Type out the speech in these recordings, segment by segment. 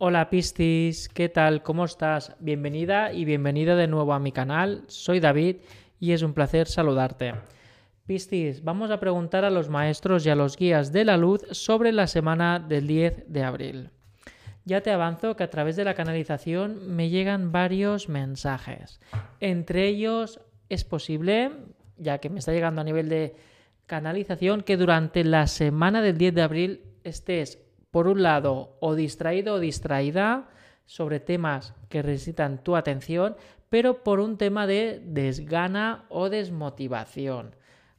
Hola Pistis, ¿qué tal? ¿Cómo estás? Bienvenida y bienvenido de nuevo a mi canal. Soy David y es un placer saludarte. Pistis, vamos a preguntar a los maestros y a los guías de la luz sobre la semana del 10 de abril. Ya te avanzo que a través de la canalización me llegan varios mensajes. Entre ellos es posible, ya que me está llegando a nivel de canalización, que durante la semana del 10 de abril estés por un lado, o distraído o distraída sobre temas que necesitan tu atención, pero por un tema de desgana o desmotivación.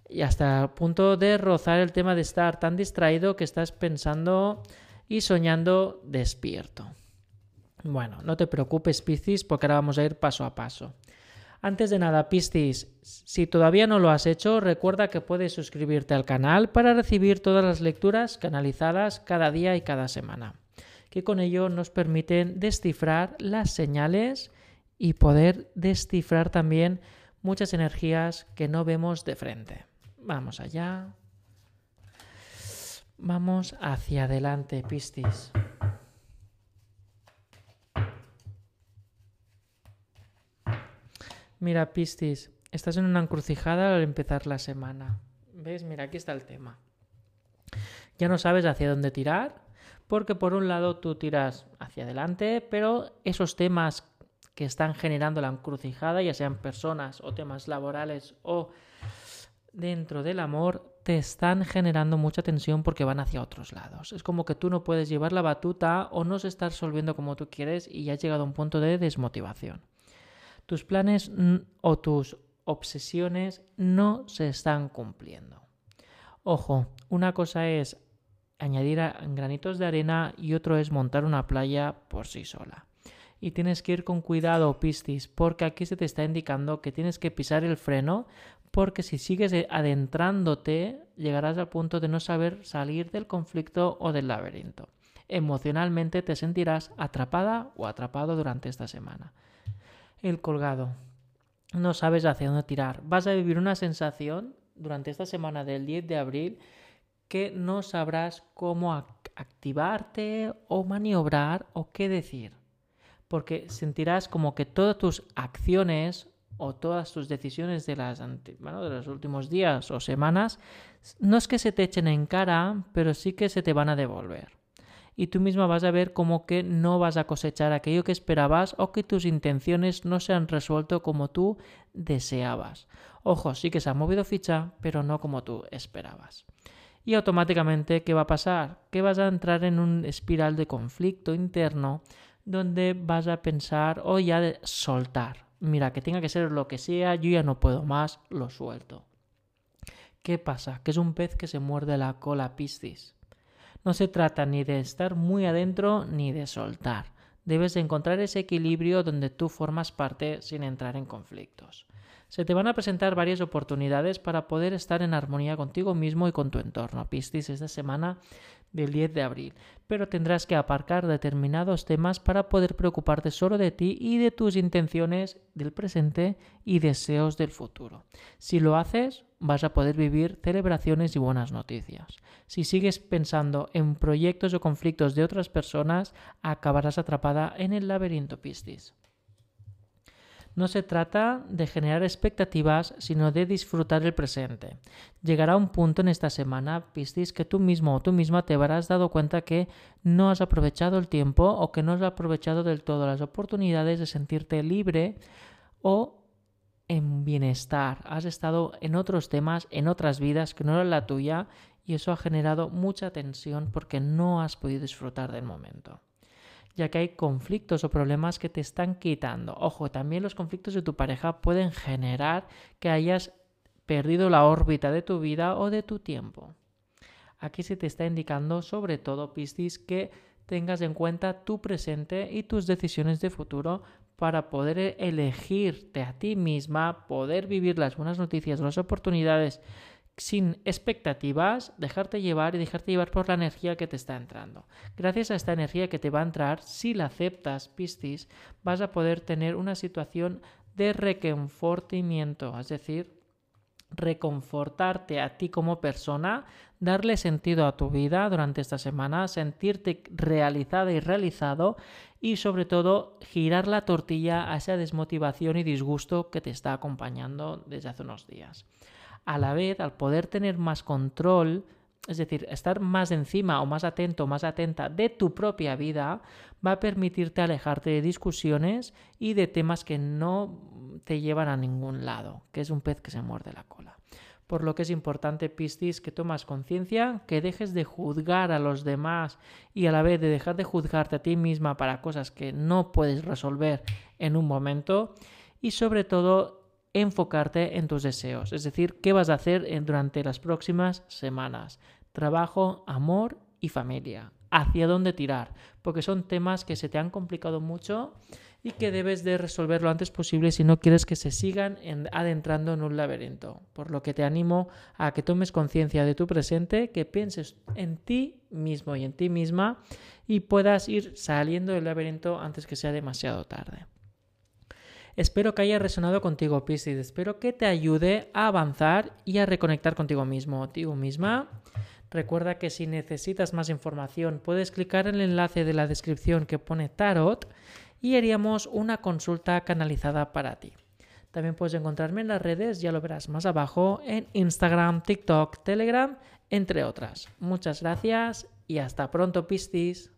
Y hasta el punto de rozar el tema de estar tan distraído que estás pensando y soñando despierto. Bueno, no te preocupes, Piscis, porque ahora vamos a ir paso a paso. Antes de nada, Piscis, si todavía no lo has hecho, recuerda que puedes suscribirte al canal para recibir todas las lecturas canalizadas cada día y cada semana, que con ello nos permiten descifrar las señales y poder descifrar también muchas energías que no vemos de frente. Vamos allá. Vamos hacia adelante, Piscis. Mira, Pistis, estás en una encrucijada al empezar la semana. ¿Ves? Mira, aquí está el tema. Ya no sabes hacia dónde tirar, porque por un lado tú tiras hacia adelante, pero esos temas que están generando la encrucijada, ya sean personas o temas laborales o dentro del amor, te están generando mucha tensión porque van hacia otros lados. Es como que tú no puedes llevar la batuta o no se está resolviendo como tú quieres y ya has llegado a un punto de desmotivación tus planes o tus obsesiones no se están cumpliendo. Ojo, una cosa es añadir granitos de arena y otro es montar una playa por sí sola. Y tienes que ir con cuidado, Pistis, porque aquí se te está indicando que tienes que pisar el freno, porque si sigues adentrándote, llegarás al punto de no saber salir del conflicto o del laberinto. Emocionalmente te sentirás atrapada o atrapado durante esta semana el colgado. No sabes hacia dónde tirar. Vas a vivir una sensación durante esta semana del 10 de abril que no sabrás cómo activarte o maniobrar o qué decir. Porque sentirás como que todas tus acciones o todas tus decisiones de, las, los últimos días o semanas no es que se te echen en cara, pero sí que se te van a devolver y tú misma vas a ver como que no vas a cosechar aquello que esperabas o que tus intenciones no se han resuelto como tú deseabas. Ojo, sí que se ha movido ficha, pero no como tú esperabas. Y automáticamente, ¿qué va a pasar? Que vas a entrar en un espiral de conflicto interno donde vas a pensar o ya de soltar. Mira, que tenga que ser lo que sea, yo ya no puedo más, lo suelto. ¿Qué pasa? Que es un pez que se muerde la cola piscis. No se trata ni de estar muy adentro ni de soltar. Debes encontrar ese equilibrio donde tú formas parte sin entrar en conflictos. Se te van a presentar varias oportunidades para poder estar en armonía contigo mismo y con tu entorno. Piscis esta semana del 10 de abril, pero tendrás que aparcar determinados temas para poder preocuparte solo de ti y de tus intenciones del presente y deseos del futuro. Si lo haces, vas a poder vivir celebraciones y buenas noticias. Si sigues pensando en proyectos o conflictos de otras personas, acabarás atrapada en el laberinto Piscis. No se trata de generar expectativas, sino de disfrutar el presente. Llegará un punto en esta semana, Piscis, que tú mismo o tú misma te habrás dado cuenta que no has aprovechado el tiempo o que no has aprovechado del todo las oportunidades de sentirte libre o en bienestar. Has estado en otros temas, en otras vidas que no eran la tuya y eso ha generado mucha tensión porque no has podido disfrutar del momento ya que hay conflictos o problemas que te están quitando. Ojo, también los conflictos de tu pareja pueden generar que hayas perdido la órbita de tu vida o de tu tiempo. Aquí se te está indicando sobre todo, Piscis, que tengas en cuenta tu presente y tus decisiones de futuro para poder elegirte a ti misma, poder vivir las buenas noticias, las oportunidades sin expectativas, dejarte llevar y dejarte llevar por la energía que te está entrando. Gracias a esta energía que te va a entrar, si la aceptas, Piscis, vas a poder tener una situación de reconfortimiento, es decir, reconfortarte a ti como persona, darle sentido a tu vida durante esta semana, sentirte realizada y realizado y sobre todo girar la tortilla a esa desmotivación y disgusto que te está acompañando desde hace unos días. A la vez, al poder tener más control, es decir, estar más encima o más atento más atenta de tu propia vida, va a permitirte alejarte de discusiones y de temas que no te llevan a ningún lado, que es un pez que se muerde la cola. Por lo que es importante, Piscis, que tomas conciencia, que dejes de juzgar a los demás y a la vez de dejar de juzgarte a ti misma para cosas que no puedes resolver en un momento y sobre todo enfocarte en tus deseos, es decir, qué vas a hacer durante las próximas semanas. Trabajo, amor y familia. Hacia dónde tirar, porque son temas que se te han complicado mucho y que debes de resolver lo antes posible si no quieres que se sigan adentrando en un laberinto. Por lo que te animo a que tomes conciencia de tu presente, que pienses en ti mismo y en ti misma y puedas ir saliendo del laberinto antes que sea demasiado tarde. Espero que haya resonado contigo, Piscis. Espero que te ayude a avanzar y a reconectar contigo mismo, contigo misma. Recuerda que si necesitas más información puedes clicar en el enlace de la descripción que pone Tarot y haríamos una consulta canalizada para ti. También puedes encontrarme en las redes, ya lo verás más abajo, en Instagram, TikTok, Telegram, entre otras. Muchas gracias y hasta pronto, Piscis.